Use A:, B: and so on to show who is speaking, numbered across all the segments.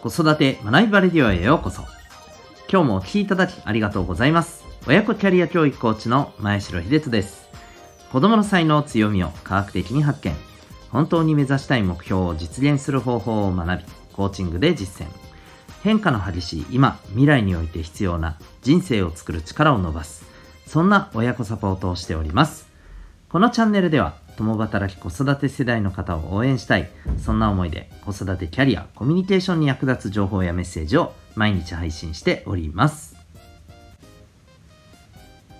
A: 子育て学びバレディオへようこそ。今日もお聴きいただきありがとうございます。親子キャリア教育コーチの前城秀人です。子供の才能強みを科学的に発見。本当に目指したい目標を実現する方法を学び、コーチングで実践。変化の激しい今、未来において必要な人生を作る力を伸ばす。そんな親子サポートをしております。このチャンネルでは共働き子育て世代の方を応援したい。そんな思いで子育てキャリアコミュニケーションに役立つ情報やメッセージを毎日配信しております。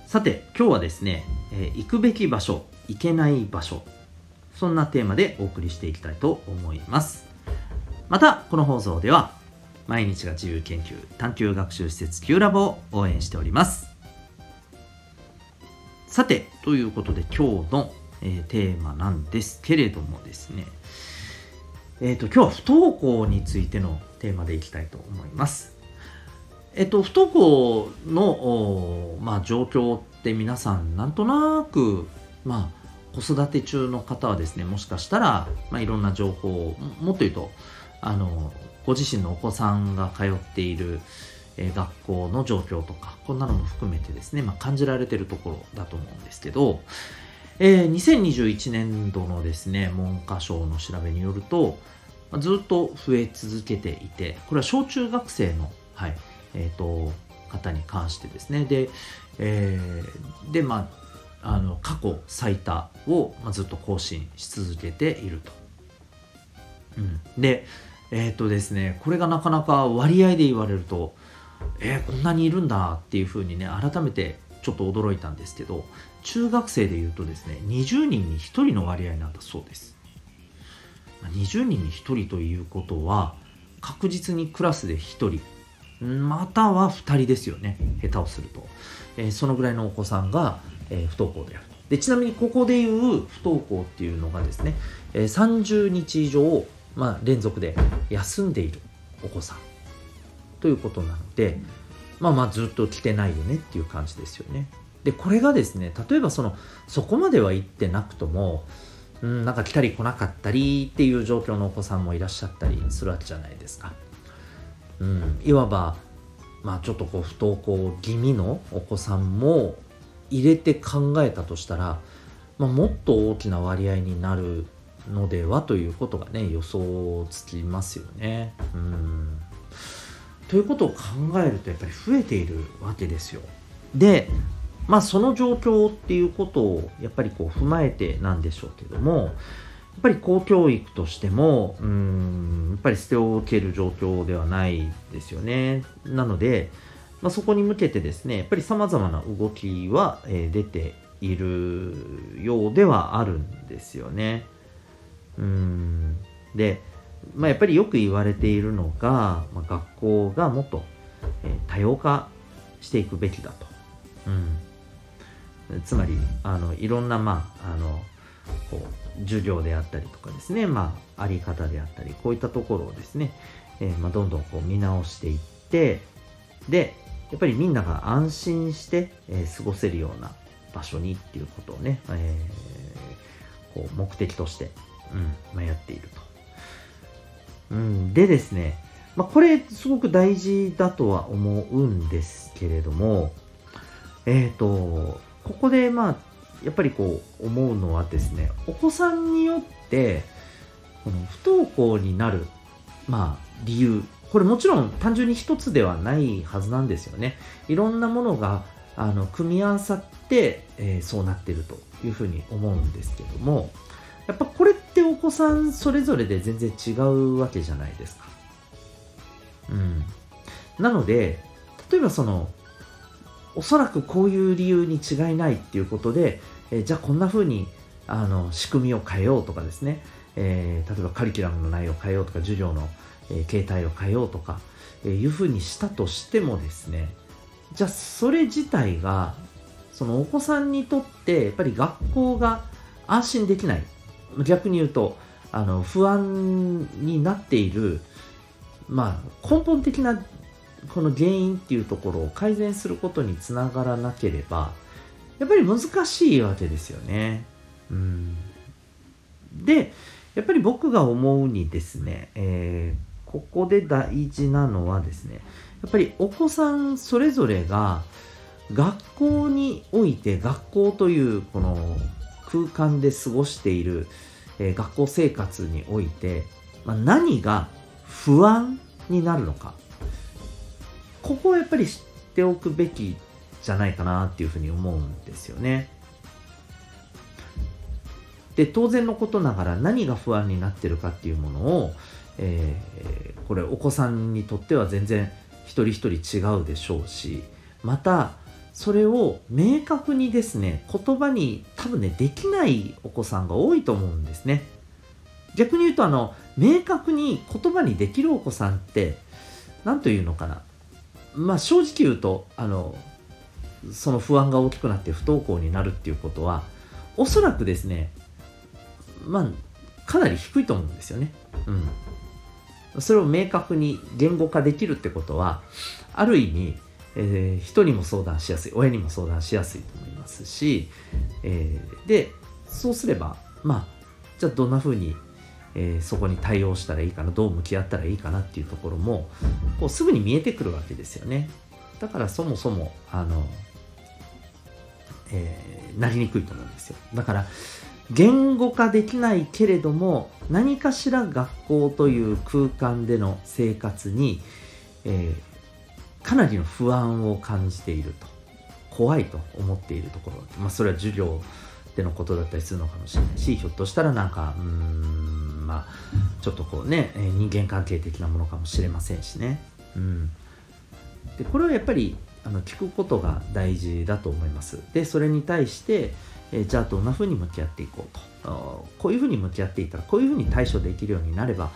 A: さて今日はですね、えー、行くべき場所行けない場所そんなテーマでお送りしていきたいと思います。またこの放送では毎日が自由研究探究学習施設 Q ラボを応援しております。さて、ということで今日の、え、テーマなんですけれどもですね、え、ー、と、今日は不登校についてのテーマでいきたいと思います。えっ、と、不登校の、まあ、状況って皆さんなんとなく、まあ、子育て中の方はですね、もしかしたら、まあ、いろんな情報を、もっと言うと、あの、ご自身のお子さんが通っている、え学校の状況とか、こんなのも含めてですね、まあ、感じられてるところだと思うんですけど、えー、2021年度のですね、文科省の調べによると、ずっと増え続けていて、これは小中学生の、はい、えっ、ー、と、方に関してですね、で、えー、で、まあ、あの、過去最多を、まあ、ずっと更新し続けていると。うん。で、えっ、ー、とですね、これがなかなか割合で言われると、えー、こんなにいるんだっていうふうにね改めてちょっと驚いたんですけど中学生でいうとですね20人に1人の割合なんだそうです。20人に1人ということは確実にクラスで1人または2人ですよね下手をすると、えー、そのぐらいのお子さんが、えー、不登校であるでちなみにここでいう不登校っていうのがですね、えー、30日以上、まあ、連続で休んでいるお子さんということなので、まあまあずっと来てないよねっていう感じですよね。で、これがですね、例えばその、そこまでは行ってなくとも、うん、なんか来たり来なかったりっていう状況のお子さんもいらっしゃったりするわけじゃないですか。うん、いわば、まあちょっとこう不登校気味のお子さんも入れて考えたとしたら、まあ、もっと大きな割合になるのではということがね予想つきますよね。うんということを考えるとやっぱり増えているわけですよ。で、まあその状況っていうことをやっぱりこう踏まえてなんでしょうけども、やっぱり公教育としても、うん、やっぱり捨てを受ける状況ではないですよね。なので、まあ、そこに向けてですね、やっぱり様々な動きは、え、出ているようではあるんですよね。うん。で、まあ、やっぱりよく言われているのが、まあ、学校がもっと、えー、多様化していくべきだと。うん、つまりあのいろんな、まあ、あのこう授業であったりとかですね、まあ、あり方であったりこういったところをですね、えー、まあ、どんどんこう見直していってでやっぱりみんなが安心して、えー、過ごせるような場所にっていうことをね、えー、こう目的として、うんまあ、やっていると。うん、でですね、まあ、これすごく大事だとは思うんですけれども、えっ、ー、と、ここでまあ、やっぱりこう思うのはですね、お子さんによって、この不登校になる、まあ、理由、これもちろん単純に一つではないはずなんですよね。いろんなものが、あの、組み合わさって、えー、そうなっているというふうに思うんですけども、やっぱこれお子さんそれぞれで全然違うわけじゃないですか。うん。なので、例えばその、おそらくこういう理由に違いないっていうことで、え、じゃあこんな風にあの仕組みを変えようとかですね、えー、例えばカリキュラムの内容を変えようとか、授業の、えー、形態を変えようとか、えいう風にしたとしてもですね、じゃあそれ自体が、そのお子さんにとってやっぱり学校が安心できない逆に言うとあの不安になっている、まあ、根本的なこの原因っていうところを改善することにつながらなければやっぱり難しいわけですよね。うん、でやっぱり僕が思うにですね、えー、ここで大事なのはですねやっぱりお子さんそれぞれが学校において学校というこの空間で過ごしている、えー、学校生活において、まあ、何が不安になるのかここをやっぱり知っておくべきじゃないかなっていうふうに思うんですよね。で当然のことながら何が不安になってるかっていうものを、えー、これお子さんにとっては全然一人一人違うでしょうしまたそれを明確にですね言葉に多分ねできないお子さんが多いと思うんですね。逆に言うとあの明確に言葉にできるお子さんって何というのかな。まあ正直言うとあのその不安が大きくなって不登校になるっていうことはおそらくですねまあかなり低いと思うんですよね。うん。それを明確に言語化できるってことはある意味えー、人にも相談しやすい親にも相談しやすいと思いますし、えー、でそうすればまあじゃあどんなふうに、えー、そこに対応したらいいかなどう向き合ったらいいかなっていうところもこうすぐに見えてくるわけですよね。だからそもそもあの、えー、なりにくいと思うんですよ。だから言語化できないけれども何かしら学校という空間での生活に、えー、かなりの不安を感じていると。怖いと思っているところ、まあ、それは授業でのことだったりするのかもしれないしひょっとしたらなんかうんまあちょっとこうね人間関係的なものかもしれませんしね、うん、でこれはやっぱりあの聞くことが大事だと思います。でそれに対してえじゃあどんなふうに向き合っていこうと。こういうふうに向き合っていったらこういうふうに対処できるようになれば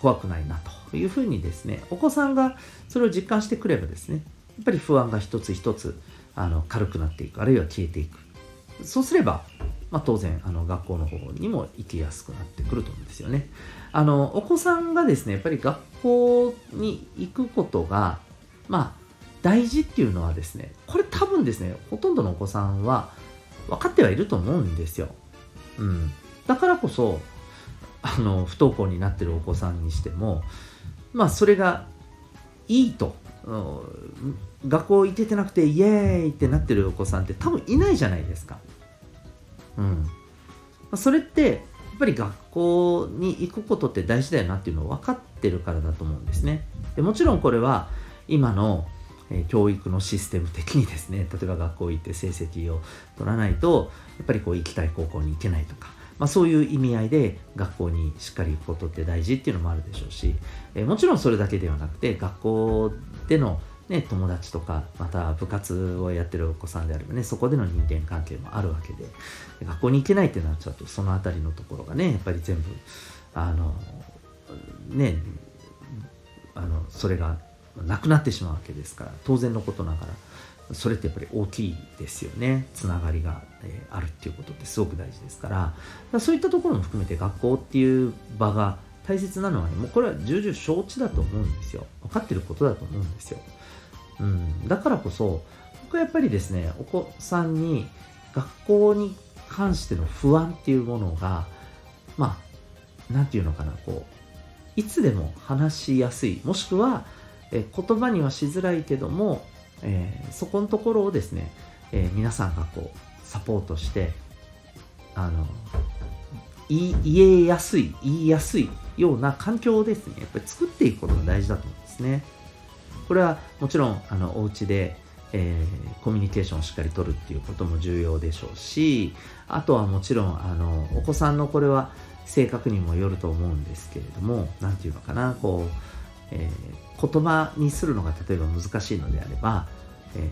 A: 怖くないなというふうにですねお子さんがそれを実感してくればですねやっぱり不安が一つ一つあの軽くなっていくあるいは消えていく。そうすれば、まあ、当然あの学校の方にも行きやすくなってくると思うんですよね。あのお子さんがですねやっぱり学校に行くことがまあ大事っていうのはですねこれ多分ですねほとんどのお子さんは分かってはいると思うんですよ、うん、だからこそあの不登校になってるお子さんにしてもまあそれがいいと学校行けてなくてイエーイってなってるお子さんって多分いないじゃないですか。うん。それってやっぱり学校に行くことって大事だよなっていうのを分かってるからだと思うんですね。でもちろんこれは今の教育のシステム的にですね例えば学校行って成績を取らないとやっぱりこう行きたい高校に行けないとかまあ、そういう意味合いで学校にしっかり行くことって大事っていうのもあるでしょうし、えー、もちろんそれだけではなくて学校での、ね、友達とかまた部活をやってるお子さんであればねそこでの人間関係もあるわけで学校に行けないってなっちゃうとその辺りのところがねやっぱり全部あのねあのそれがなくなってしまうわけですから当然のことながら。それってやっぱり大きいですよね。つながりが、え、あるっていうことってすごく大事ですから。からそういったところも含めて学校っていう場が大切なのはねもうこれは重々承知だと思うんですよ。分かってることだと思うんですよ、うん、だからこそ僕はやっぱりですねお子さんに学校に関しての不安っていうものがまあ何て言うのかなこういつでも話しやすい。もしくはえ言葉にはしづらいけどもえー、そこのところをですね、えー、皆さんがこうサポートしてあの言えやすい言いやすいような環境をですねやっぱり作っていくことが大事だと思うんですね。これはもちろんあのお家で、えー、コミュニケーションをしっかりとるっていうことも重要でしょうしあとはもちろんあのお子さんのこれは性格にもよると思うんですけれども何て言うのかなこうえー、言葉にするのが例えば難しいのであれば、え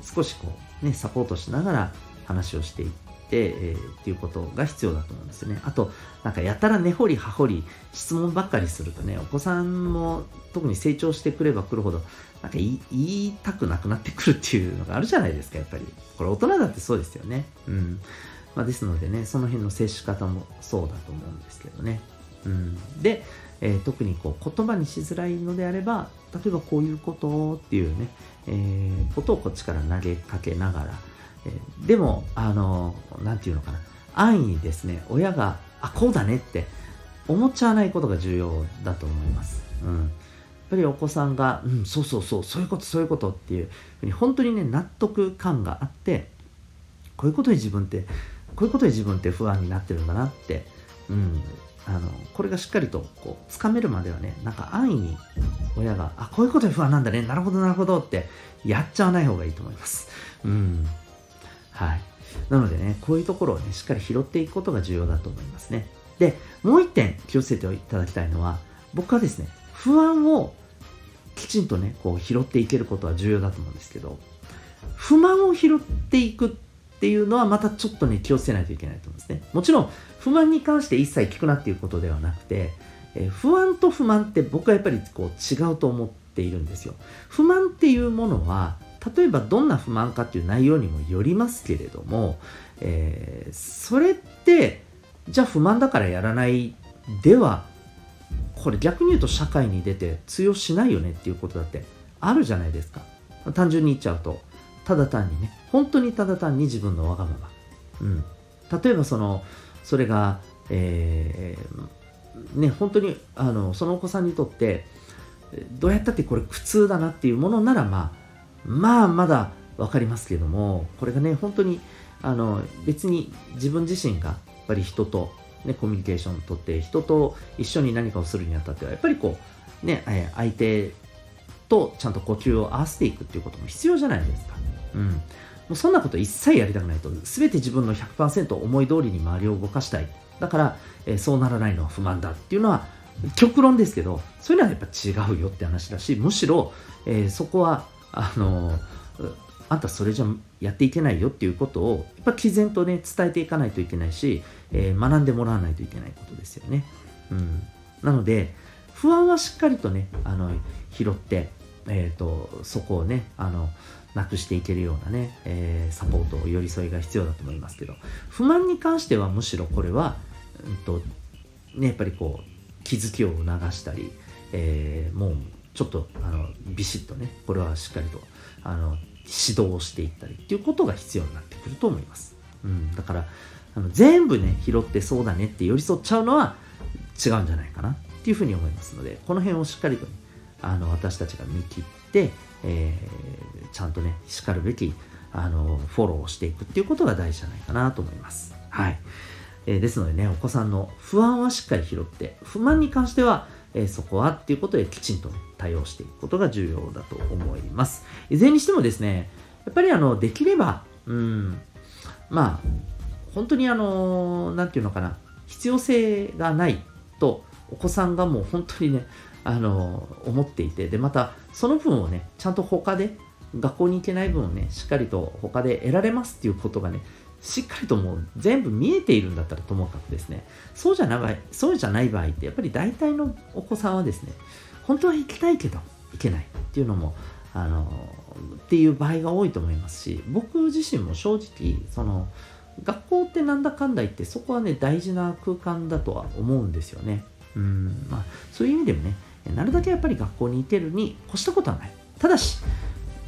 A: ー、少しこうねサポートしながら話をしていって、えー、っていうことが必要だと思うんですよね。あと、なんかやたら根掘り葉掘り質問ばっかりするとね、お子さんも特に成長してくればくるほど、なんか言いたくなくなってくるっていうのがあるじゃないですか、やっぱり。これ大人だってそうですよね。うん。まあ、ですのでね、その辺の接し方もそうだと思うんですけどね。うん。で、えー、特にこう言葉にしづらいのであれば例えばこういうことっていうね、えー、ことをこっちから投げかけながら、えー、でもあの何て言うのかな安易にですね親があこうだねって思っちゃわないことが重要だと思います。うん、やっぱりお子さんが、うん、そうそうそうそういうことそういうことっていうふうに本当にね納得感があってこういうことで自分ってこういうことで自分って不安になってるんだなって、うん、あのこれがしっかりとこうつかめるまではねなんか安易に親があこういうことで不安なんだねなるほどなるほどってやっちゃわない方がいいと思います。うん。はい。なのでねこういうところをねしっかり拾っていくことが重要だと思いますね。でもう一点気をつけていただきたいのは僕はですね不安をきちんとねこう拾っていけることは重要だと思うんですけど不満を拾っていくっていうのはまたちょっとね気をつけないといけないと思うんですね。もちろん不満に関して一切聞くなっていうことではなくて、えー、不安と不満って僕はやっぱりこう違うと思っているんですよ。不満っていうものは例えばどんな不満かっていう内容にもよりますけれども、えー、それってじゃあ不満だからやらないではこれ逆に言うと社会に出て通用しないよねっていうことだってあるじゃないですか。単純に言っちゃうと。ただ単にね。本当にただ単に自分のわがまま、うん、例えばそのそれが、えー、ね本当にあのそのお子さんにとってどうやったってこれ苦痛だなっていうものならまあまあまだ分かりますけどもこれがね本当にあの別に自分自身がやっぱり人と、ね、コミュニケーションをとって人と一緒に何かをするにあたってはやっぱりこうね相手とちゃんと呼吸を合わせていくっていうことも必要じゃないですか。うん、うそんなこと一切やりたくないと。全て自分の100%思い通りに周りを動かしたい。だから、えー、そうならないのは不満だっていうのは極論ですけどそういうのはやっぱ違うよって話だしむしろ、えー、そこはあのあんたそれじゃやっていけないよっていうことをやっぱ毅然とね伝えていかないといけないし、え、学んでもらわないといけないことですよね。うん、なので不安はしっかりとねあの拾って、えーと、そこをねあのなくしていけるようなね、えー、サポート寄り添いが必要だと思いますけど不満に関してはむしろこれは、うんとね、やっぱりこう気づきを促したり、えー、もうちょっとあのビシッとねこれはしっかりとあの指導していったりっていうことが必要になってくると思います、うん、だからあの全部ね拾ってそうだねって寄り添っちゃうのは違うんじゃないかなっていうふうに思いますのでこの辺をしっかりとねあの私たちが見切って、えー、ちゃんとねしかるべきあのフォローをしていくっていうことが大事じゃないかなと思いますはい、えー、ですのでねお子さんの不安はしっかり拾って不満に関してはえー、そこはっていうことできちんと、ね、対応していくことが重要だと思います。いずれにしてもですね、やっぱりあの、できれば、うん、まあ、本当にあの、なんていうのかな、必要性がないと、お子さんがもう本当にね、あの、思っていて、で、また、その分をね、ちゃんと他で、学校に行けない分をね、しっかりと他で得られますっていうことがね、しっかりともう全部見えているんだったらともかくですね、そうじゃないそうじゃない場合って、やっぱり大体のお子さんはですね、本当は行きたいけど行けないっていうのも、あの、っていう場合が多いと思いますし、僕自身も正直、その、学校ってなんだかんだ言って、そこはね、大事な空間だとは思うんですよね。うん、まあ、そういう意味でもね、なるだけやっぱり学校に行けるに越したことはない。ただし、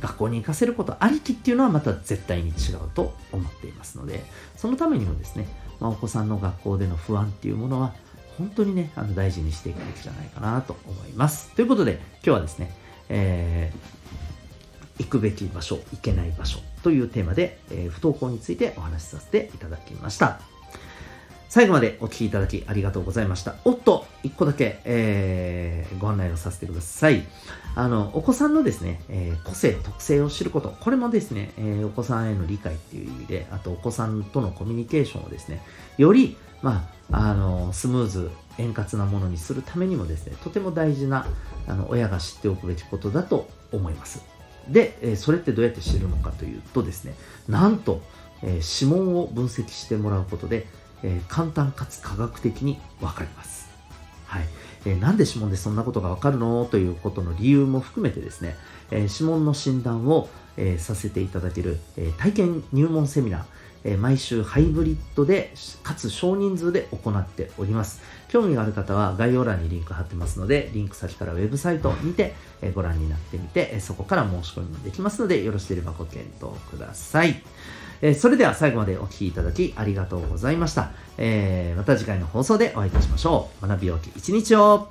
A: 学校に行かせることありきっていうのはまた絶対に違うと思っていますのでそのためにもですね、まあ、お子さんの学校での不安っていうものは本当にねあの大事にしていくべきじゃないかなと思いますということで今日はですね、えー、行くべき場所行けない場所というテーマで、えー、不登校についてお話しさせていただきました最後までお聴きいただきありがとうございました。おっと、一個だけ、えー、ご案内をさせてください。あの、お子さんのですね、えー、個性、特性を知ること、これもですね、えー、お子さんへの理解っていう意味で、あとお子さんとのコミュニケーションをですね、より、まあ、あの、スムーズ、円滑なものにするためにもですね、とても大事な、あの、親が知っておくべきことだと思います。で、えそれってどうやって知るのかというとですね、なんと、え指紋を分析してもらうことで、えー、簡単かつ科学的に分かります。はい。えー、なんで指紋でそんなことがわかるの？ということの理由も含めてですね、えー、指紋の診断を、えー、させていただける、えー、体験入門セミナー、えー、毎週ハイブリッドで、かつ少人数で行っております。興味がある方は概要欄にリンク貼ってますので、リンク先からウェブサイトにて、えー、ご覧になってみて、えー、そこから申し込みもできますので、よろしければご検討ください。えー、それでは最後までお聴きいただきありがとうございました。えー、また次回の放送でお会いいたしましょう。学びよき一日を